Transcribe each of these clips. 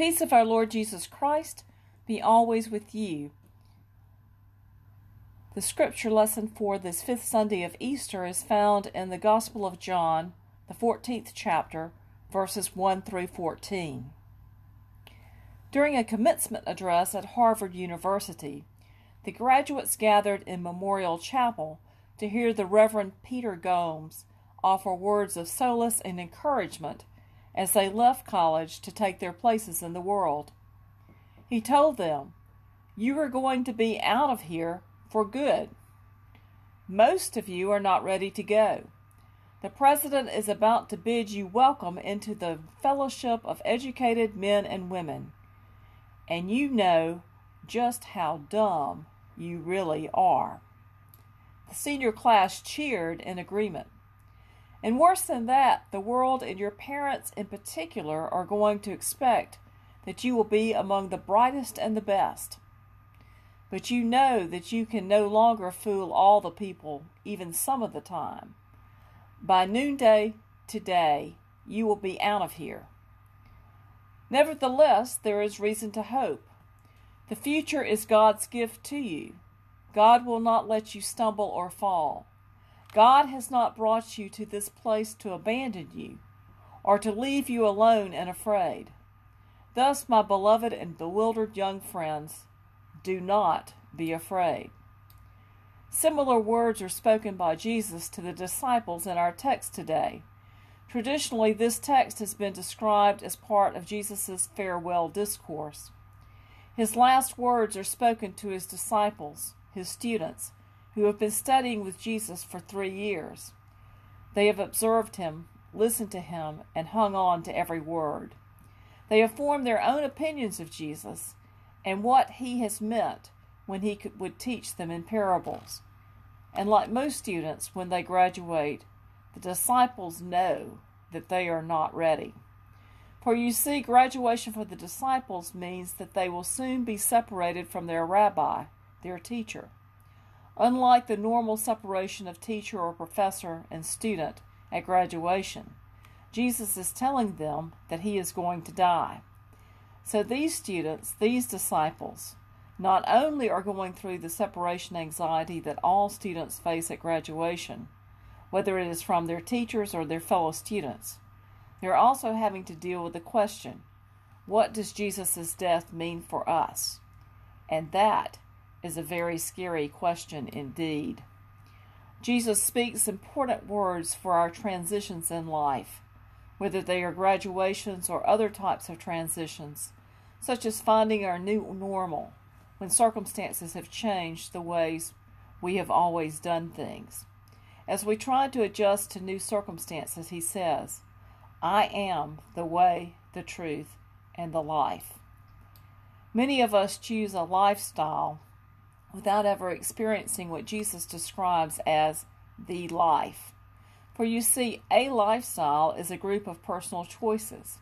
peace of our Lord Jesus Christ be always with you. The scripture lesson for this fifth Sunday of Easter is found in the Gospel of John, the 14th chapter, verses 1 through 14. During a commencement address at Harvard University, the graduates gathered in Memorial Chapel to hear the Reverend Peter Gomes offer words of solace and encouragement as they left college to take their places in the world. He told them, You are going to be out of here for good. Most of you are not ready to go. The President is about to bid you welcome into the fellowship of educated men and women, and you know just how dumb you really are. The senior class cheered in agreement. And worse than that, the world and your parents in particular are going to expect that you will be among the brightest and the best. But you know that you can no longer fool all the people, even some of the time. By noonday today, you will be out of here. Nevertheless, there is reason to hope. The future is God's gift to you. God will not let you stumble or fall. God has not brought you to this place to abandon you or to leave you alone and afraid. Thus, my beloved and bewildered young friends, do not be afraid. Similar words are spoken by Jesus to the disciples in our text today. Traditionally, this text has been described as part of Jesus' farewell discourse. His last words are spoken to his disciples, his students, who have been studying with Jesus for three years. They have observed him, listened to him, and hung on to every word. They have formed their own opinions of Jesus and what he has meant when he could, would teach them in parables. And like most students, when they graduate, the disciples know that they are not ready. For you see, graduation for the disciples means that they will soon be separated from their rabbi, their teacher. Unlike the normal separation of teacher or professor and student at graduation, Jesus is telling them that he is going to die. So these students, these disciples, not only are going through the separation anxiety that all students face at graduation, whether it is from their teachers or their fellow students, they're also having to deal with the question what does Jesus' death mean for us? And that is a very scary question indeed. Jesus speaks important words for our transitions in life, whether they are graduations or other types of transitions, such as finding our new normal when circumstances have changed the ways we have always done things. As we try to adjust to new circumstances, he says, I am the way, the truth, and the life. Many of us choose a lifestyle without ever experiencing what Jesus describes as the life. For you see, a lifestyle is a group of personal choices.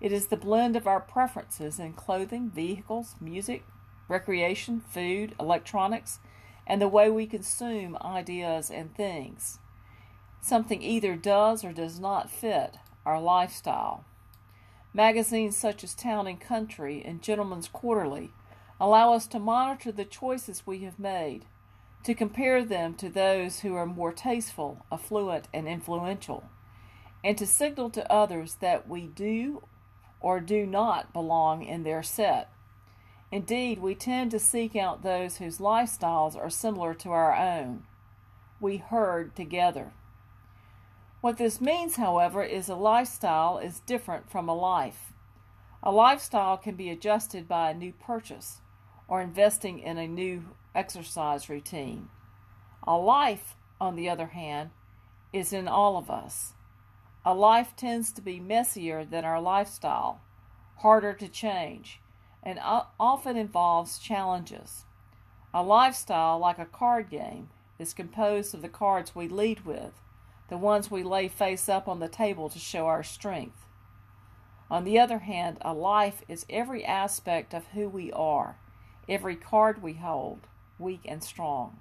It is the blend of our preferences in clothing, vehicles, music, recreation, food, electronics, and the way we consume ideas and things. Something either does or does not fit our lifestyle. Magazines such as Town and Country and Gentleman's Quarterly allow us to monitor the choices we have made, to compare them to those who are more tasteful, affluent, and influential, and to signal to others that we do or do not belong in their set. Indeed, we tend to seek out those whose lifestyles are similar to our own. We herd together. What this means, however, is a lifestyle is different from a life. A lifestyle can be adjusted by a new purchase, or investing in a new exercise routine. A life, on the other hand, is in all of us. A life tends to be messier than our lifestyle, harder to change, and often involves challenges. A lifestyle, like a card game, is composed of the cards we lead with, the ones we lay face up on the table to show our strength. On the other hand, a life is every aspect of who we are every card we hold, weak and strong.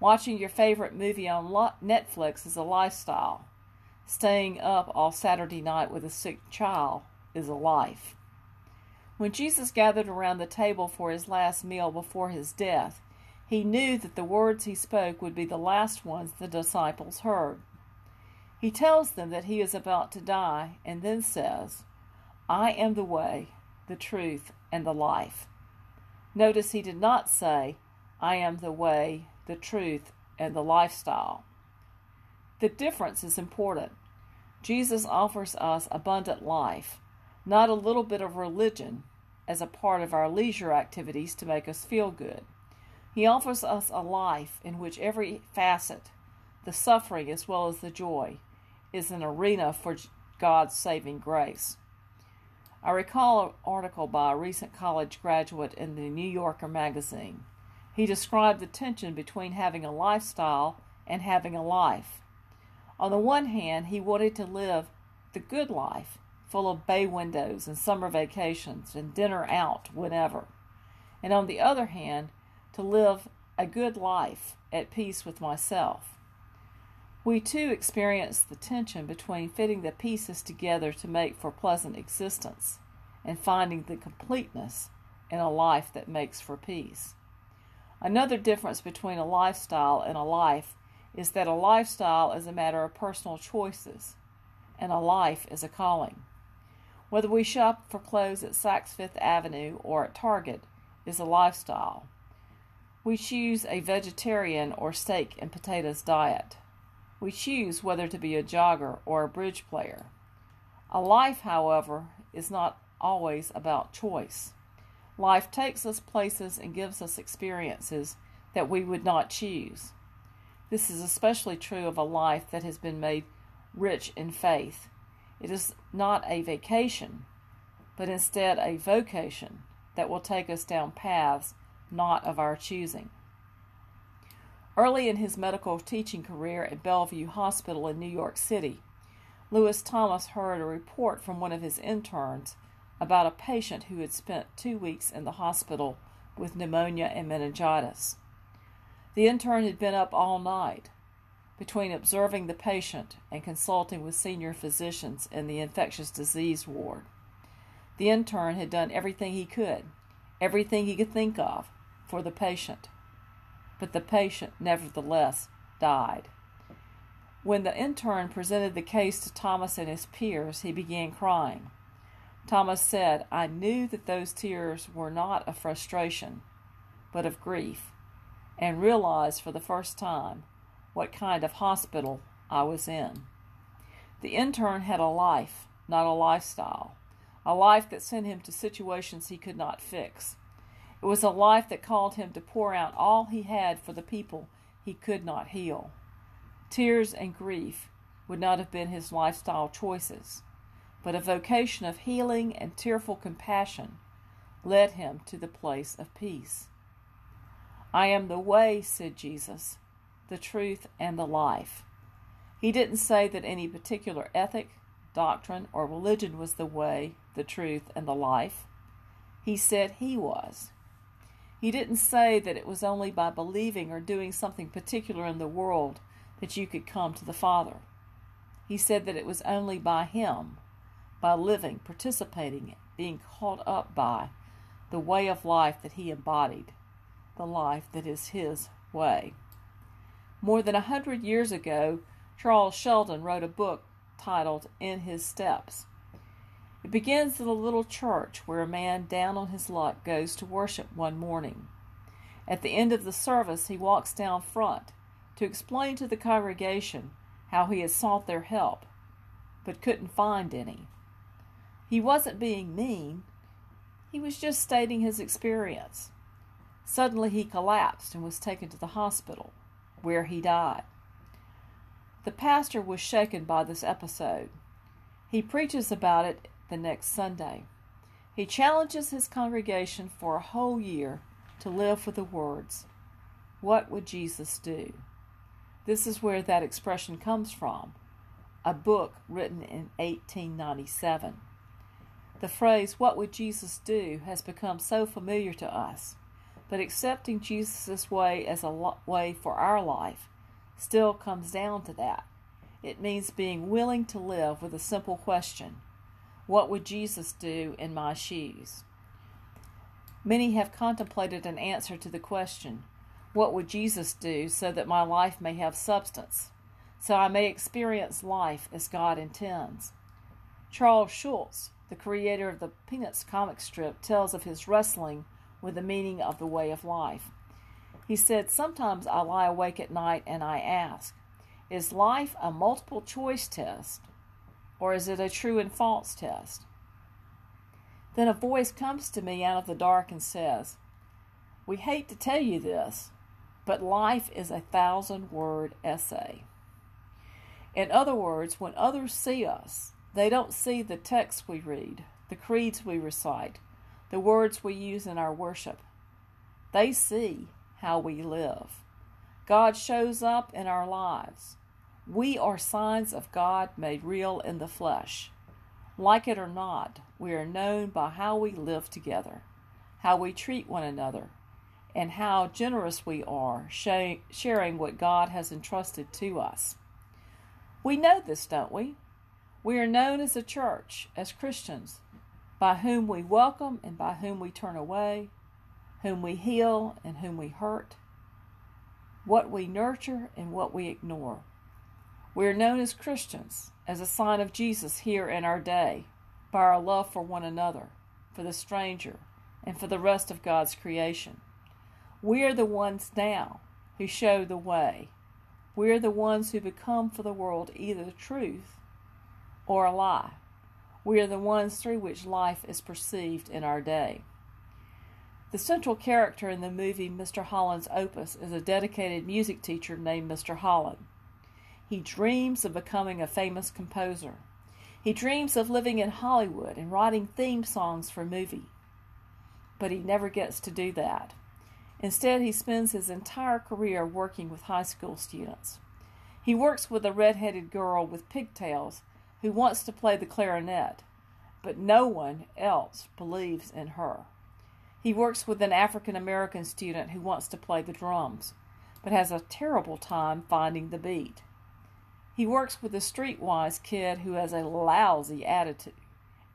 Watching your favorite movie on Netflix is a lifestyle. Staying up all Saturday night with a sick child is a life. When Jesus gathered around the table for his last meal before his death, he knew that the words he spoke would be the last ones the disciples heard. He tells them that he is about to die and then says, I am the way, the truth, and the life. Notice he did not say, I am the way, the truth, and the lifestyle. The difference is important. Jesus offers us abundant life, not a little bit of religion as a part of our leisure activities to make us feel good. He offers us a life in which every facet, the suffering as well as the joy, is an arena for God's saving grace. I recall an article by a recent college graduate in the New Yorker magazine. He described the tension between having a lifestyle and having a life. On the one hand, he wanted to live the good life, full of bay windows and summer vacations and dinner out whenever. And on the other hand, to live a good life at peace with myself. We too experience the tension between fitting the pieces together to make for pleasant existence and finding the completeness in a life that makes for peace. Another difference between a lifestyle and a life is that a lifestyle is a matter of personal choices and a life is a calling. Whether we shop for clothes at Saks Fifth Avenue or at Target is a lifestyle. We choose a vegetarian or steak and potatoes diet. We choose whether to be a jogger or a bridge player. A life, however, is not always about choice. Life takes us places and gives us experiences that we would not choose. This is especially true of a life that has been made rich in faith. It is not a vacation, but instead a vocation that will take us down paths not of our choosing. Early in his medical teaching career at Bellevue Hospital in New York City, Lewis Thomas heard a report from one of his interns about a patient who had spent two weeks in the hospital with pneumonia and meningitis. The intern had been up all night between observing the patient and consulting with senior physicians in the infectious disease ward. The intern had done everything he could, everything he could think of, for the patient. But the patient, nevertheless, died. When the intern presented the case to Thomas and his peers, he began crying. Thomas said, I knew that those tears were not of frustration, but of grief, and realized for the first time what kind of hospital I was in. The intern had a life, not a lifestyle, a life that sent him to situations he could not fix. It was a life that called him to pour out all he had for the people he could not heal. Tears and grief would not have been his lifestyle choices, but a vocation of healing and tearful compassion led him to the place of peace. I am the way, said Jesus, the truth, and the life. He didn't say that any particular ethic, doctrine, or religion was the way, the truth, and the life. He said he was. He didn't say that it was only by believing or doing something particular in the world that you could come to the Father. He said that it was only by Him, by living, participating, being caught up by the way of life that He embodied, the life that is His way. More than a hundred years ago, Charles Sheldon wrote a book titled In His Steps. It begins in a little church where a man down on his luck goes to worship one morning. At the end of the service, he walks down front to explain to the congregation how he had sought their help, but couldn't find any. He wasn't being mean, he was just stating his experience. Suddenly he collapsed and was taken to the hospital, where he died. The pastor was shaken by this episode. He preaches about it the next Sunday. He challenges his congregation for a whole year to live with the words, What would Jesus do? This is where that expression comes from, a book written in 1897. The phrase, What would Jesus do? has become so familiar to us, but accepting Jesus' way as a way for our life still comes down to that. It means being willing to live with a simple question what would Jesus do in my shoes? Many have contemplated an answer to the question, What would Jesus do so that my life may have substance, so I may experience life as God intends? Charles Schulz, the creator of the Peanuts comic strip, tells of his wrestling with the meaning of the way of life. He said, Sometimes I lie awake at night and I ask, Is life a multiple choice test, or is it a true and false test? Then a voice comes to me out of the dark and says, We hate to tell you this, but life is a thousand word essay. In other words, when others see us, they don't see the texts we read, the creeds we recite, the words we use in our worship. They see how we live. God shows up in our lives. We are signs of God made real in the flesh. Like it or not, we are known by how we live together, how we treat one another, and how generous we are sharing what God has entrusted to us. We know this, don't we? We are known as a church, as Christians, by whom we welcome and by whom we turn away, whom we heal and whom we hurt, what we nurture and what we ignore. We are known as Christians as a sign of Jesus here in our day by our love for one another, for the stranger, and for the rest of God's creation. We are the ones now who show the way. We are the ones who become for the world either the truth or a lie. We are the ones through which life is perceived in our day. The central character in the movie Mr. Holland's Opus is a dedicated music teacher named Mr. Holland. He dreams of becoming a famous composer. He dreams of living in Hollywood and writing theme songs for movie. But he never gets to do that. Instead, he spends his entire career working with high school students. He works with a red-headed girl with pigtails who wants to play the clarinet, but no one else believes in her. He works with an African American student who wants to play the drums, but has a terrible time finding the beat. He works with a streetwise kid who has a lousy attitude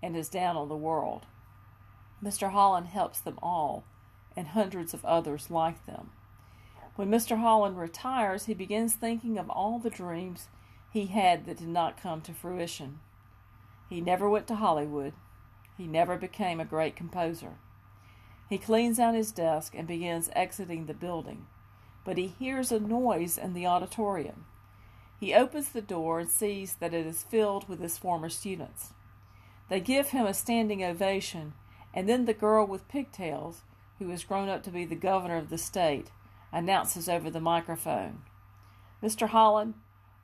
and is down on the world. Mr. Holland helps them all and hundreds of others like them. When Mr. Holland retires, he begins thinking of all the dreams he had that did not come to fruition. He never went to Hollywood. He never became a great composer. He cleans out his desk and begins exiting the building, but he hears a noise in the auditorium. He opens the door and sees that it is filled with his former students. They give him a standing ovation, and then the girl with pigtails, who has grown up to be the governor of the state, announces over the microphone Mr. Holland,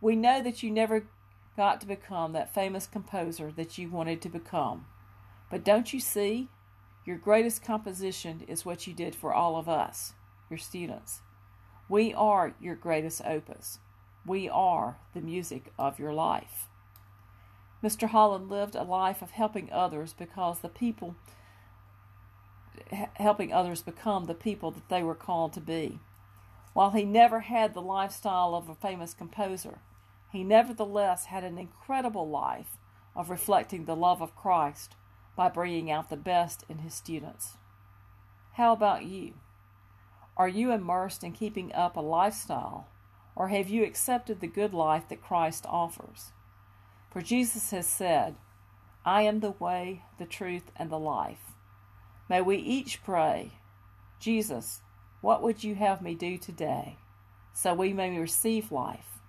we know that you never got to become that famous composer that you wanted to become. But don't you see? Your greatest composition is what you did for all of us, your students. We are your greatest opus. We are the music of your life. Mr. Holland lived a life of helping others because the people, helping others become the people that they were called to be. While he never had the lifestyle of a famous composer, he nevertheless had an incredible life of reflecting the love of Christ by bringing out the best in his students. How about you? Are you immersed in keeping up a lifestyle or have you accepted the good life that Christ offers? For Jesus has said, I am the way, the truth, and the life. May we each pray, Jesus, what would you have me do today so we may receive life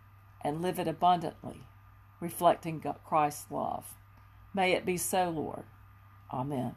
and live it abundantly, reflecting Christ's love? May it be so, Lord. Amen.